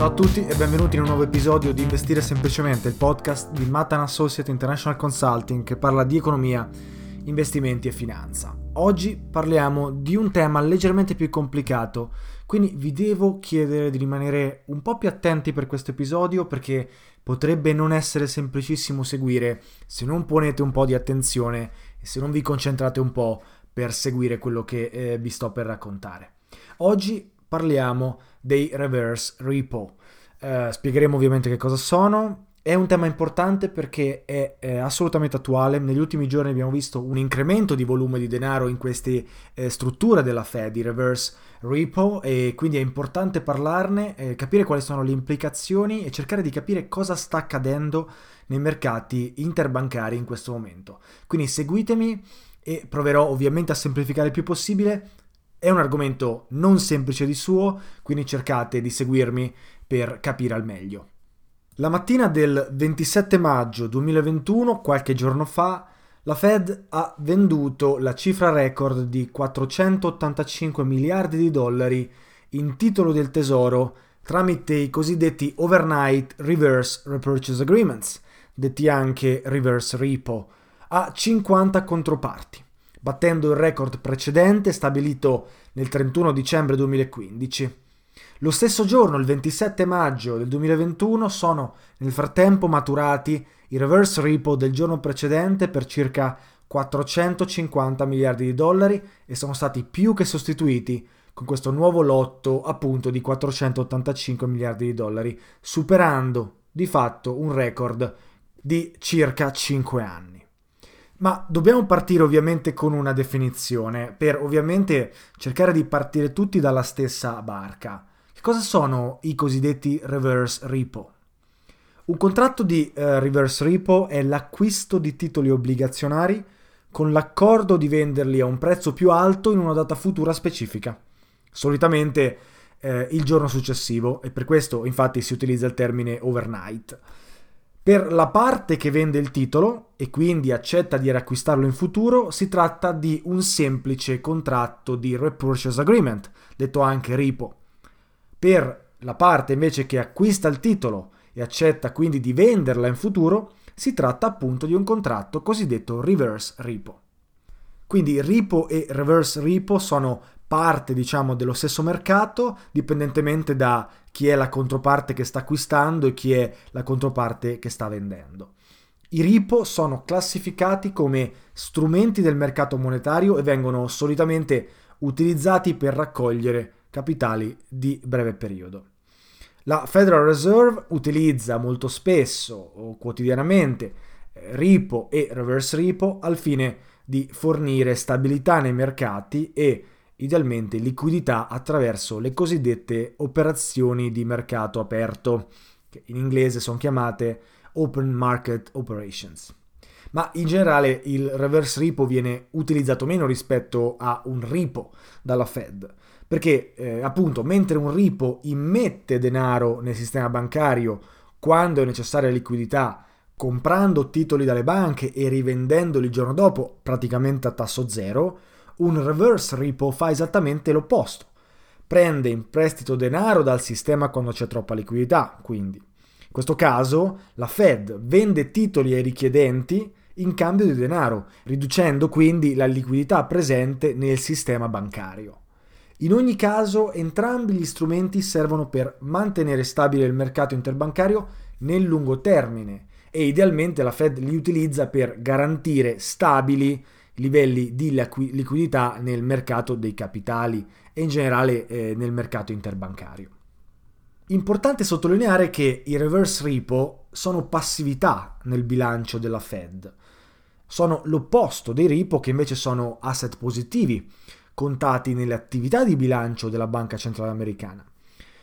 Ciao a tutti e benvenuti in un nuovo episodio di Investire Semplicemente, il podcast di Matan Associate International Consulting che parla di economia, investimenti e finanza. Oggi parliamo di un tema leggermente più complicato, quindi vi devo chiedere di rimanere un po' più attenti per questo episodio perché potrebbe non essere semplicissimo seguire se non ponete un po' di attenzione e se non vi concentrate un po' per seguire quello che eh, vi sto per raccontare. Oggi parliamo dei reverse repo. Eh, spiegheremo ovviamente che cosa sono. È un tema importante perché è, è, assolutamente attuale. Negli ultimi giorni abbiamo visto un incremento di volume di denaro in queste eh, strutture della Fed, i reverse repo, e quindi è importante parlarne, eh, capire quali sono le implicazioni e cercare di capire cosa sta accadendo nei mercati interbancari in questo momento. Quindi seguitemi e proverò ovviamente a semplificare il più possibile. È un argomento non semplice di suo, quindi cercate di seguirmi per capire al meglio. La mattina del 27 maggio 2021, qualche giorno fa, la Fed ha venduto la cifra record di 485 miliardi di dollari in titolo del tesoro tramite i cosiddetti Overnight Reverse Repurchase Agreements, detti anche Reverse Repo, a 50 controparti battendo il record precedente stabilito nel 31 dicembre 2015. Lo stesso giorno, il 27 maggio del 2021, sono nel frattempo maturati i reverse repo del giorno precedente per circa 450 miliardi di dollari e sono stati più che sostituiti con questo nuovo lotto appunto di 485 miliardi di dollari, superando di fatto un record di circa 5 anni. Ma dobbiamo partire ovviamente con una definizione, per ovviamente cercare di partire tutti dalla stessa barca. Che cosa sono i cosiddetti reverse repo? Un contratto di uh, reverse repo è l'acquisto di titoli obbligazionari con l'accordo di venderli a un prezzo più alto in una data futura specifica, solitamente eh, il giorno successivo, e per questo infatti si utilizza il termine overnight. Per la parte che vende il titolo e quindi accetta di riacquistarlo in futuro, si tratta di un semplice contratto di repurchase agreement, detto anche RIPO. Per la parte invece che acquista il titolo e accetta quindi di venderla in futuro, si tratta appunto di un contratto cosiddetto reverse repo. Quindi repo e reverse repo sono parte, diciamo, dello stesso mercato, dipendentemente da chi è la controparte che sta acquistando e chi è la controparte che sta vendendo. I repo sono classificati come strumenti del mercato monetario e vengono solitamente utilizzati per raccogliere capitali di breve periodo. La Federal Reserve utilizza molto spesso o quotidianamente eh, repo e reverse repo al fine di fornire stabilità nei mercati e idealmente liquidità attraverso le cosiddette operazioni di mercato aperto, che in inglese sono chiamate Open Market Operations. Ma in generale il reverse repo viene utilizzato meno rispetto a un repo dalla Fed, perché eh, appunto mentre un repo immette denaro nel sistema bancario quando è necessaria liquidità, comprando titoli dalle banche e rivendendoli il giorno dopo praticamente a tasso zero, un reverse repo fa esattamente l'opposto. Prende in prestito denaro dal sistema quando c'è troppa liquidità, quindi. In questo caso la Fed vende titoli ai richiedenti in cambio di denaro, riducendo quindi la liquidità presente nel sistema bancario. In ogni caso, entrambi gli strumenti servono per mantenere stabile il mercato interbancario nel lungo termine e idealmente la Fed li utilizza per garantire stabili livelli di liquidità nel mercato dei capitali e in generale eh, nel mercato interbancario. Importante sottolineare che i reverse repo sono passività nel bilancio della Fed. Sono l'opposto dei repo che invece sono asset positivi, contati nelle attività di bilancio della Banca Centrale Americana.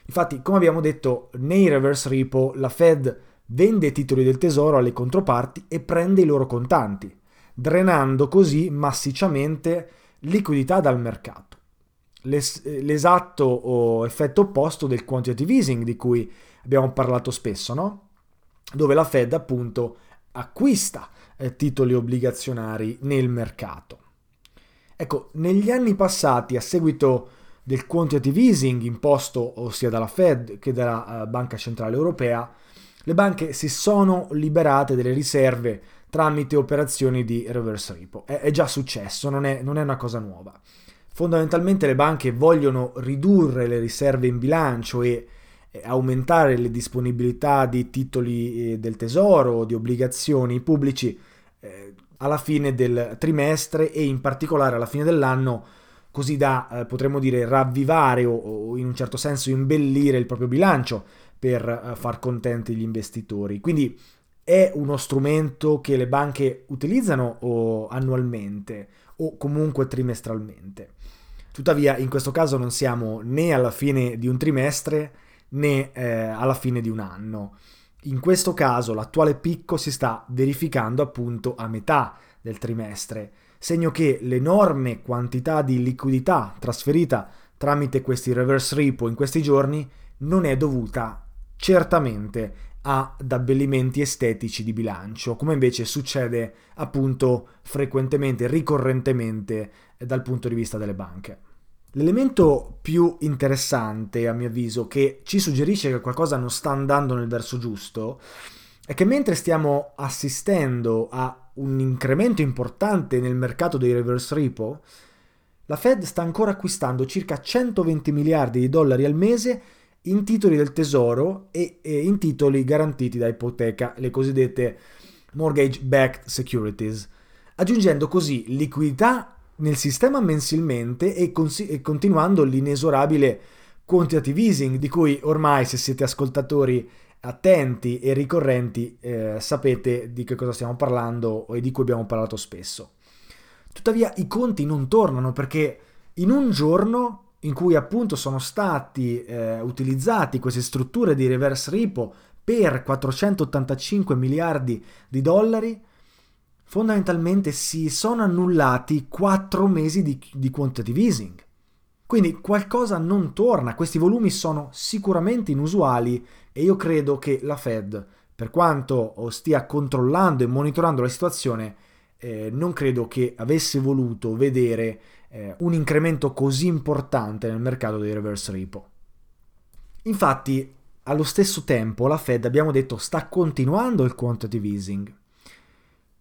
Infatti, come abbiamo detto, nei reverse repo la Fed vende titoli del tesoro alle controparti e prende i loro contanti drenando così massicciamente liquidità dal mercato. l'es- l'esatto effetto opposto del quantitative easing di cui abbiamo parlato spesso, no? dove la Fed appunto acquista eh, titoli obbligazionari nel mercato. Ecco, negli anni passati, a seguito del quantitative easing imposto sia dalla Fed che dalla uh, Banca Centrale Europea, le banche si sono liberate delle riserve tramite operazioni di reverse repo. È, è già successo, non è, non è una cosa nuova. Fondamentalmente le banche vogliono ridurre le riserve in bilancio e aumentare le disponibilità di titoli eh, del tesoro o di obbligazioni pubblici eh, alla fine del trimestre e in particolare alla fine dell'anno così da eh, potremmo dire ravvivare o, in un certo senso imbellire il proprio bilancio per far contenti gli investitori. Quindi è uno strumento che le banche utilizzano annualmente o comunque trimestralmente. Tuttavia, in questo caso non siamo né alla fine di un trimestre né eh, alla fine di un anno. In questo caso l'attuale picco si sta verificando appunto a metà del trimestre, segno che l'enorme quantità di liquidità trasferita tramite questi reverse repo in questi giorni non è dovuta certamente ad abbellimenti estetici di bilancio, come invece succede appunto frequentemente, ricorrentemente eh, dal punto di vista delle banche. L'elemento più interessante, a mio avviso, che ci suggerisce che qualcosa non sta andando nel verso giusto, è che mentre stiamo assistendo a un incremento importante nel mercato dei reverse repo, la Fed sta ancora acquistando circa 120 miliardi di dollari al mese in titoli del tesoro e, e in titoli garantiti da ipoteca, le cosiddette mortgage backed securities, aggiungendo così liquidità nel sistema mensilmente e, cons- e continuando l'inesorabile quantitative easing di cui ormai se siete ascoltatori attenti e ricorrenti eh, sapete di che cosa stiamo parlando e di cui abbiamo parlato spesso. Tuttavia i conti non tornano perché in un giorno in cui appunto sono stati eh, utilizzati queste strutture di reverse repo per 485 miliardi di dollari, fondamentalmente si sono annullati 4 mesi di, di quantitative easing. Quindi qualcosa non torna, questi volumi sono sicuramente inusuali e io credo che la Fed per quanto stia controllando e monitorando la situazione, eh, non credo che avesse voluto vedere eh, un incremento così importante nel mercato dei reverse repo. Infatti, allo stesso tempo, la Fed, abbiamo detto, sta continuando il quantitative easing.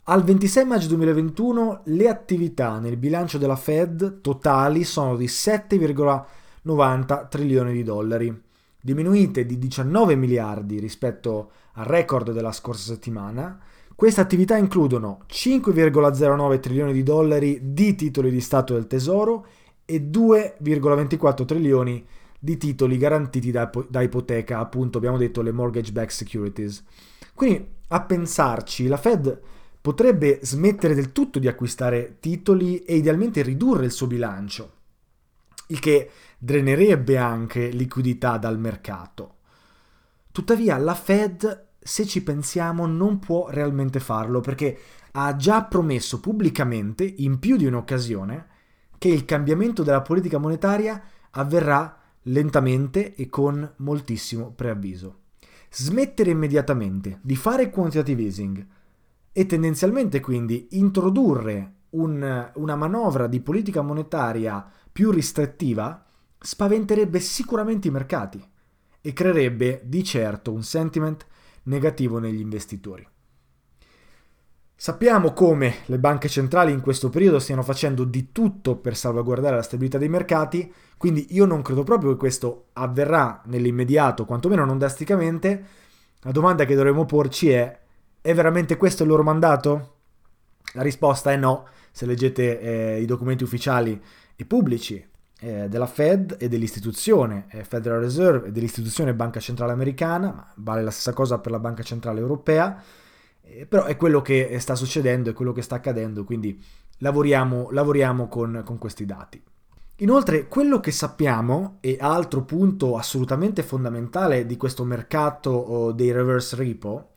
Al 26 maggio 2021 le attività nel bilancio della Fed totali sono di 7,90 trilioni di dollari, diminuite di 19 miliardi rispetto al record della scorsa settimana. Queste attività includono 5,09 trilioni di dollari di titoli di Stato del Tesoro e 2,24 trilioni di titoli garantiti da, da ipoteca, appunto abbiamo detto le mortgage-backed securities. Quindi a pensarci, la Fed potrebbe smettere del tutto di acquistare titoli e idealmente ridurre il suo bilancio, il che drenerebbe anche liquidità dal mercato. Tuttavia la Fed, se ci pensiamo, non può realmente farlo perché ha già promesso pubblicamente, in più di un'occasione, che il cambiamento della politica monetaria avverrà lentamente e con moltissimo preavviso. Smettere immediatamente di fare quantitative easing e tendenzialmente quindi introdurre un, una manovra di politica monetaria più restrittiva spaventerebbe sicuramente i mercati e creerebbe di certo un sentiment negativo negli investitori. Sappiamo come le banche centrali in questo periodo stiano facendo di tutto per salvaguardare la stabilità dei mercati, quindi io non credo proprio che questo avverrà nell'immediato, quantomeno non drasticamente. La domanda che dovremmo porci è è veramente questo il loro mandato? La risposta è no, se leggete eh, i documenti ufficiali e pubblici eh, della Fed e dell'istituzione eh, Federal Reserve e dell'istituzione Banca Centrale Americana, ma vale la stessa cosa per la Banca Centrale Europea, eh, però è quello che sta succedendo, è quello che sta accadendo, quindi lavoriamo, lavoriamo con, con questi dati. Inoltre, quello che sappiamo, e altro punto assolutamente fondamentale di questo mercato dei reverse repo,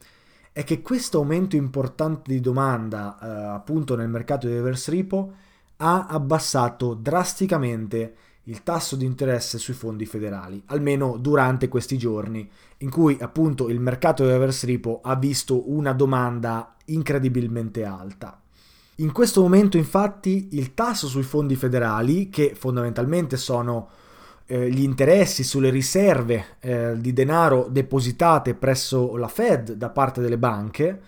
è che questo aumento importante di domanda eh, appunto nel mercato di reverse repo ha abbassato drasticamente il tasso di interesse sui fondi federali, almeno durante questi giorni in cui appunto il mercato di reverse repo ha visto una domanda incredibilmente alta. In questo momento infatti il tasso sui fondi federali, che fondamentalmente sono eh, gli interessi sulle riserve eh, di denaro depositate presso la Fed da parte delle banche,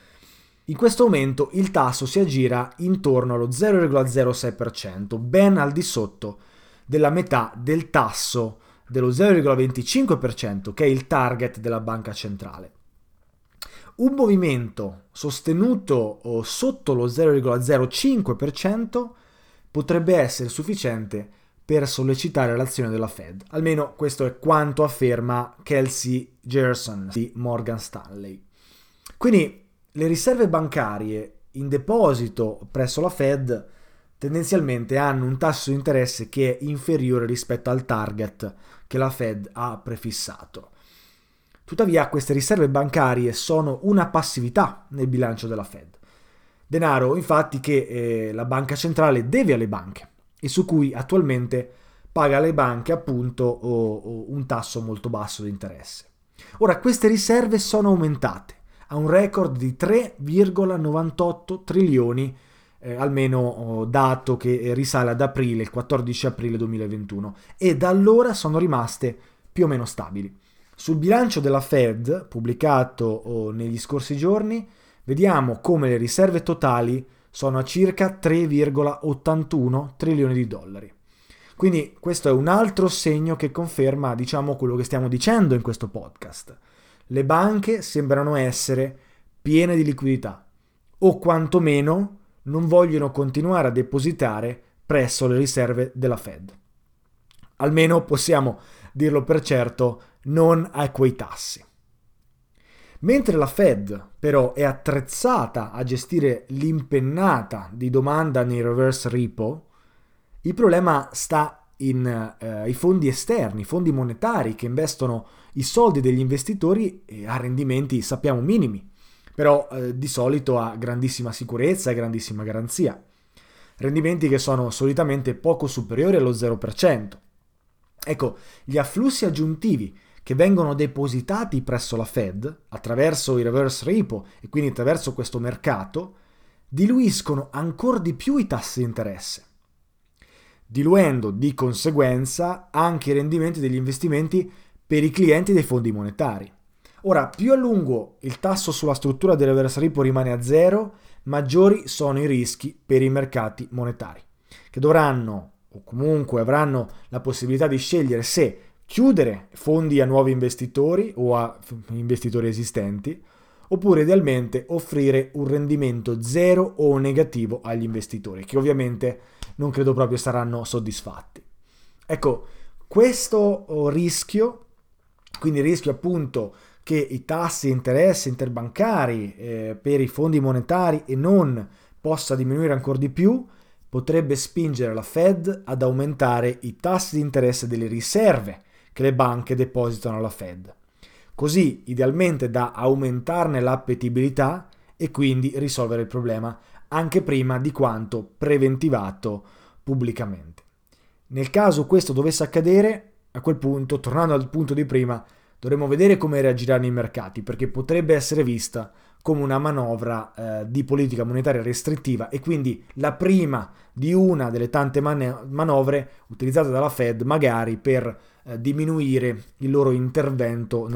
in questo momento il tasso si aggira intorno allo 0,06%, ben al di sotto della metà del tasso dello 0,25% che è il target della banca centrale. Un movimento sostenuto sotto lo 0,05% potrebbe essere sufficiente per sollecitare l'azione della Fed. Almeno questo è quanto afferma Kelsey Gerson di Morgan Stanley. Quindi le riserve bancarie in deposito presso la Fed tendenzialmente hanno un tasso di interesse che è inferiore rispetto al target che la Fed ha prefissato. Tuttavia queste riserve bancarie sono una passività nel bilancio della Fed. Denaro infatti che eh, la banca centrale deve alle banche e su cui attualmente paga alle banche appunto o, o un tasso molto basso di interesse. Ora queste riserve sono aumentate a un record di 3,98 trilioni eh, almeno oh, dato che risale ad aprile, il 14 aprile 2021 e da allora sono rimaste più o meno stabili. Sul bilancio della Fed, pubblicato oh, negli scorsi giorni, vediamo come le riserve totali sono a circa 3,81 trilioni di dollari. Quindi questo è un altro segno che conferma, diciamo, quello che stiamo dicendo in questo podcast. Le banche sembrano essere piene di liquidità o quantomeno non vogliono continuare a depositare presso le riserve della Fed. Almeno possiamo dirlo per certo, non a quei tassi. Mentre la Fed però è attrezzata a gestire l'impennata di domanda nei reverse repo, il problema sta in eh, i fondi esterni, i fondi monetari che investono i soldi degli investitori a rendimenti sappiamo minimi, però eh, di solito a grandissima sicurezza e grandissima garanzia. Rendimenti che sono solitamente poco superiori allo 0%. Ecco, gli afflussi aggiuntivi che vengono depositati presso la Fed attraverso i reverse repo e quindi attraverso questo mercato, diluiscono ancora di più i tassi di interesse, diluendo di conseguenza anche i rendimenti degli investimenti per i clienti dei fondi monetari. Ora, più a lungo il tasso sulla struttura del reverse rimane a zero, maggiori sono i rischi per i mercati monetari, che dovranno o comunque avranno la possibilità di scegliere se chiudere fondi a nuovi investitori o a investitori esistenti, oppure idealmente offrire un rendimento zero o negativo agli investitori, che ovviamente non credo proprio saranno soddisfatti. Ecco, questo rischio, quindi il rischio appunto che i tassi di interesse interbancari eh, per i fondi monetari e non possa diminuire ancora di più, potrebbe spingere la Fed ad aumentare i tassi di interesse delle riserve che le banche depositano alla Fed, così idealmente da aumentarne l'appetibilità e quindi risolvere il problema anche prima di quanto preventivato pubblicamente. Nel caso questo dovesse accadere, a quel punto, tornando al punto di prima, dovremo vedere come reagiranno i mercati, perché potrebbe essere vista come una manovra eh, di politica monetaria restrittiva e quindi la prima di una delle tante man- manovre utilizzate dalla Fed magari per eh, diminuire il loro intervento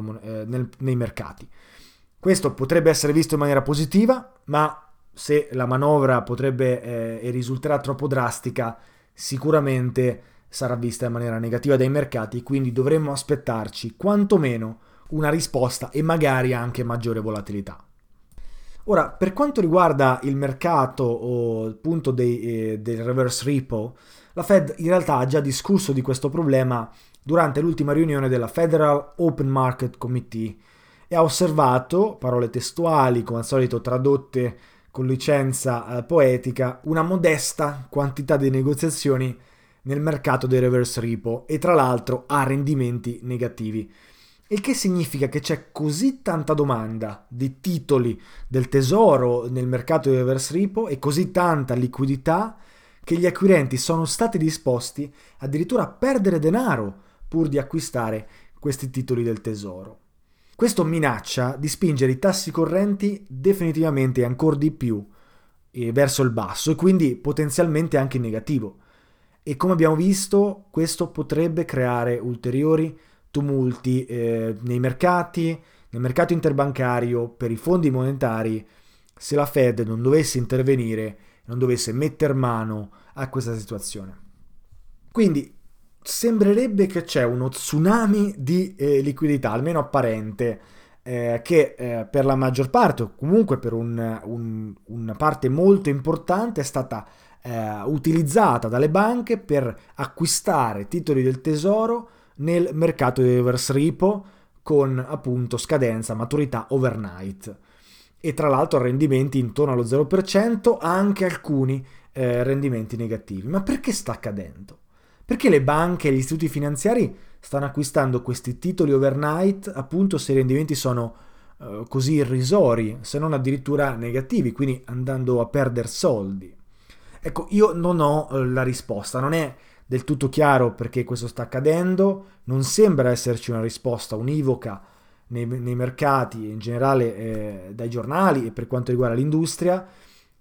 mon- eh, nel- nei mercati. Questo potrebbe essere visto in maniera positiva, ma se la manovra potrebbe eh, e risulterà troppo drastica, sicuramente sarà vista in maniera negativa dai mercati, quindi dovremmo aspettarci quantomeno una risposta e magari anche maggiore volatilità. Ora, per quanto riguarda il mercato o appunto dei, eh, del reverse repo, la Fed in realtà ha già discusso di questo problema durante l'ultima riunione della Federal Open Market Committee e ha osservato, parole testuali come al solito tradotte con licenza eh, poetica, una modesta quantità di negoziazioni nel mercato dei reverse repo e tra l'altro a rendimenti negativi. Il che significa che c'è così tanta domanda di titoli del tesoro nel mercato di reverse repo e così tanta liquidità che gli acquirenti sono stati disposti addirittura a perdere denaro pur di acquistare questi titoli del tesoro. Questo minaccia di spingere i tassi correnti definitivamente ancora di più eh, verso il basso e quindi potenzialmente anche in negativo. E come abbiamo visto, questo potrebbe creare ulteriori tumulti eh, nei mercati, nel mercato interbancario, per i fondi monetari, se la Fed non dovesse intervenire, non dovesse metter mano a questa situazione. Quindi sembrerebbe che c'è uno tsunami di eh, liquidità, almeno apparente, eh, che eh, per la maggior parte, o comunque per un, un, una parte molto importante, è stata eh, utilizzata dalle banche per acquistare titoli del tesoro nel mercato di reverse repo con appunto scadenza, maturità overnight e tra l'altro rendimenti intorno allo 0%, anche alcuni eh, rendimenti negativi. Ma perché sta accadendo? Perché le banche e gli istituti finanziari stanno acquistando questi titoli overnight appunto se i rendimenti sono eh, così irrisori, se non addirittura negativi, quindi andando a perdere soldi? Ecco, io non ho eh, la risposta, non è del tutto chiaro perché questo sta accadendo, non sembra esserci una risposta univoca nei, nei mercati in generale eh, dai giornali e per quanto riguarda l'industria,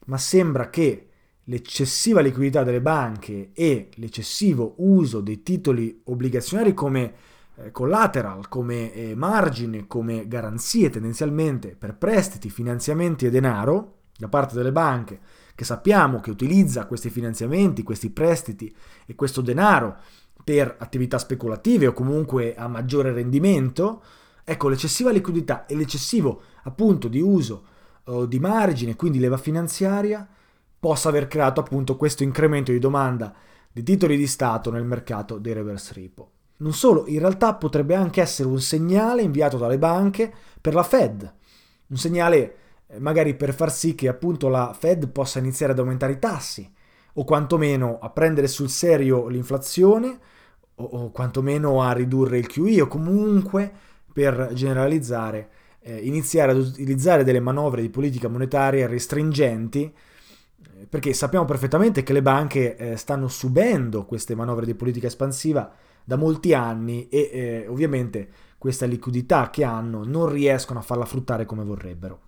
ma sembra che l'eccessiva liquidità delle banche e l'eccessivo uso dei titoli obbligazionari come eh, collateral, come eh, margine, come garanzie tendenzialmente per prestiti, finanziamenti e denaro da parte delle banche che sappiamo che utilizza questi finanziamenti, questi prestiti e questo denaro per attività speculative o comunque a maggiore rendimento, ecco l'eccessiva liquidità e l'eccessivo appunto di uso uh, di margine, quindi leva finanziaria, possa aver creato appunto questo incremento di domanda di titoli di Stato nel mercato dei reverse repo. Non solo, in realtà potrebbe anche essere un segnale inviato dalle banche per la Fed, un segnale eh, magari per far sì che appunto la Fed possa iniziare ad aumentare i tassi o quantomeno a prendere sul serio l'inflazione o, o quantomeno a ridurre il QE o comunque per generalizzare eh, iniziare ad utilizzare delle manovre di politica monetaria restringenti perché sappiamo perfettamente che le banche eh, stanno subendo queste manovre di politica espansiva da molti anni e eh, ovviamente questa liquidità che hanno non riescono a farla fruttare come vorrebbero.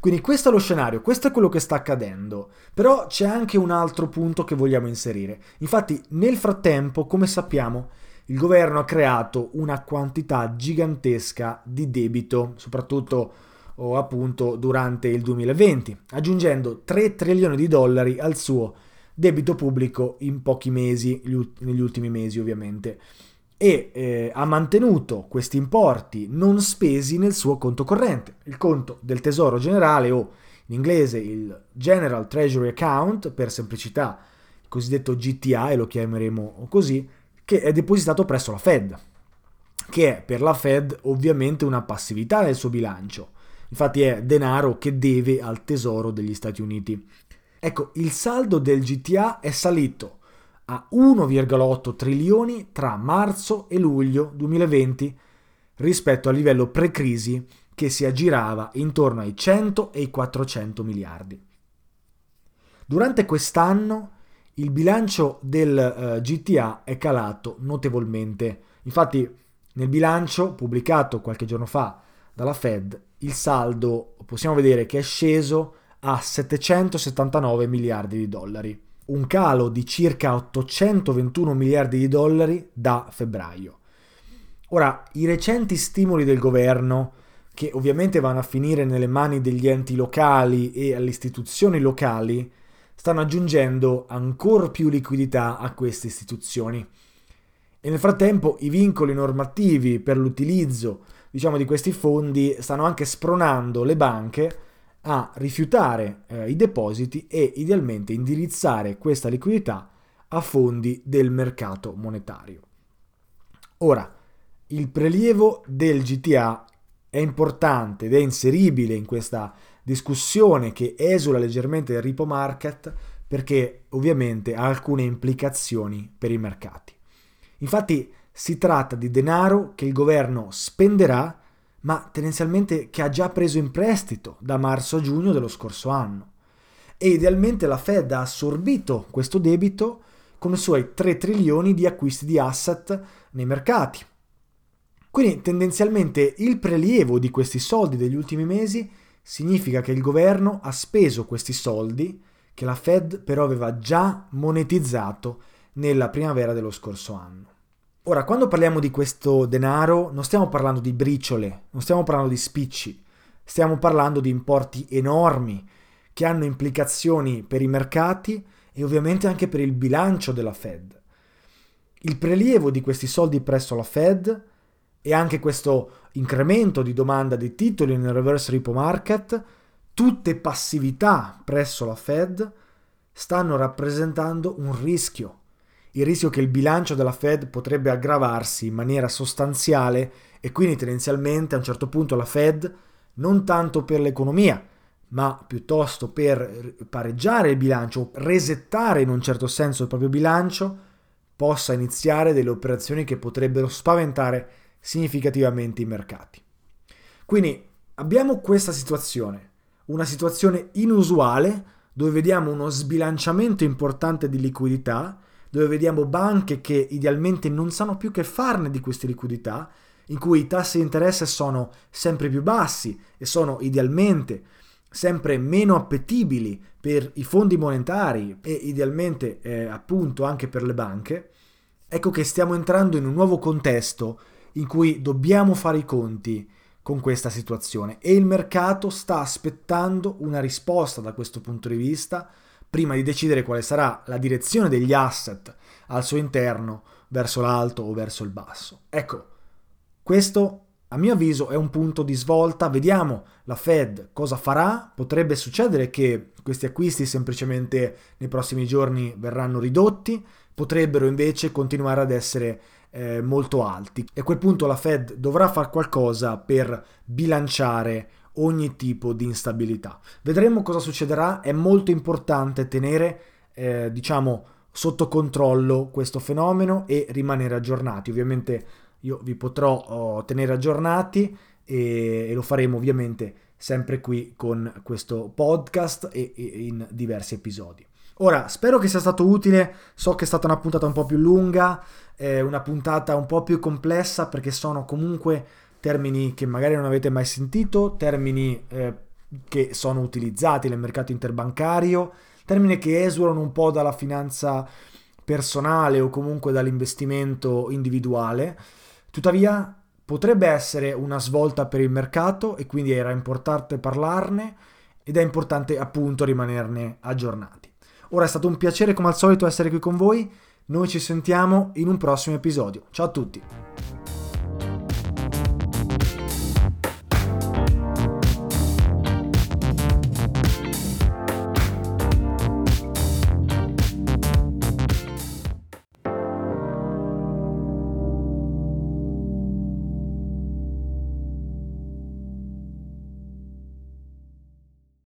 Quindi questo è lo scenario, questo è quello che sta accadendo, però c'è anche un altro punto che vogliamo inserire. Infatti nel frattempo, come sappiamo, il governo ha creato una quantità gigantesca di debito, soprattutto o appunto durante il 2020, aggiungendo 3 trilioni di dollari al suo debito pubblico in pochi mesi, negli ultimi mesi ovviamente, e eh, ha mantenuto questi importi non spesi nel suo conto corrente, il conto del Tesoro Generale o in inglese il General Treasury Account, per semplicità il cosiddetto GTA e lo chiameremo così, che è depositato presso la Fed, che è per la Fed ovviamente una passività nel suo bilancio infatti è denaro che deve al tesoro degli Stati Uniti. Ecco, il saldo del GTA è salito a 1,8 trilioni tra marzo e luglio 2020 rispetto al livello pre-crisi che si aggirava intorno ai 100 e ai 400 miliardi. Durante quest'anno il bilancio del uh, eh, GTA è calato notevolmente. Infatti nel bilancio pubblicato qualche giorno fa dalla Fed il saldo possiamo vedere che è sceso a 779 miliardi di dollari, un calo di circa 821 miliardi di dollari da febbraio. Ora, i recenti stimoli del governo, che ovviamente vanno a finire nelle mani degli enti locali e alle istituzioni locali, stanno aggiungendo ancora più liquidità a queste istituzioni. E nel frattempo i vincoli normativi per l'utilizzo diciamo, di questi fondi stanno anche spronando le banche a rifiutare eh, i depositi e idealmente indirizzare questa liquidità a fondi del mercato monetario. Ora, il prelievo del GTA è importante ed è inseribile in questa discussione che esula leggermente dal repo market perché ovviamente ha alcune implicazioni per i mercati. Infatti si tratta di denaro che il governo spenderà, ma tendenzialmente che ha già preso in prestito da marzo a giugno dello scorso anno. E idealmente la Fed ha assorbito questo debito con i suoi 3 trilioni di acquisti di asset nei mercati. Quindi tendenzialmente il prelievo di questi soldi degli ultimi mesi significa che il governo ha speso questi soldi che la Fed però aveva già monetizzato nella primavera dello scorso anno. Ora, quando parliamo di questo denaro, non stiamo parlando di briciole, non stiamo parlando di spicci, stiamo parlando di importi enormi che hanno implicazioni per i mercati e ovviamente anche per il bilancio della Fed. Il prelievo di questi soldi presso la Fed e anche questo incremento di domanda di titoli nel reverse repo market, tutte passività presso la Fed, stanno rappresentando un rischio il rischio che il bilancio della Fed potrebbe aggravarsi in maniera sostanziale e quindi tendenzialmente a un certo punto la Fed, non tanto per l'economia, ma piuttosto per pareggiare il bilancio, resettare in un certo senso il proprio bilancio, possa iniziare delle operazioni che potrebbero spaventare significativamente i mercati. Quindi abbiamo questa situazione, una situazione inusuale dove vediamo uno sbilanciamento importante di liquidità, dove vediamo banche che idealmente non sanno più che farne di queste liquidità, in cui i tassi di interesse sono sempre più bassi e sono idealmente sempre meno appetibili per i fondi monetari e idealmente eh, appunto anche per le banche, ecco che stiamo entrando in un nuovo contesto in cui dobbiamo fare i conti con questa situazione. E il mercato sta aspettando una risposta da questo punto di vista prima di decidere quale sarà la direzione degli asset al suo interno verso l'alto o verso il basso. Ecco, questo a mio avviso è un punto di svolta, vediamo la Fed cosa farà, potrebbe succedere che questi acquisti semplicemente nei prossimi giorni verranno ridotti, potrebbero invece continuare ad essere eh, molto alti. E a quel punto la Fed dovrà fare qualcosa per bilanciare ogni tipo di instabilità. Vedremo cosa succederà, è molto importante tenere, eh, diciamo, sotto controllo questo fenomeno e rimanere aggiornati. Ovviamente io vi potrò oh, tenere aggiornati e, e, lo faremo ovviamente sempre qui con questo podcast e, e in diversi episodi. Ora, spero che sia stato utile, so che è stata una puntata un po' più lunga, eh, una puntata un po' più complessa perché sono comunque termini che magari non avete mai sentito, termini eh, che sono utilizzati nel mercato interbancario, termini che esulano un po' dalla finanza personale o comunque dall'investimento individuale. Tuttavia potrebbe essere una svolta per il mercato e quindi era importante parlarne ed è importante appunto rimanerne aggiornati. Ora è stato un piacere come al solito essere qui con voi, noi ci sentiamo in un prossimo episodio. Ciao a tutti!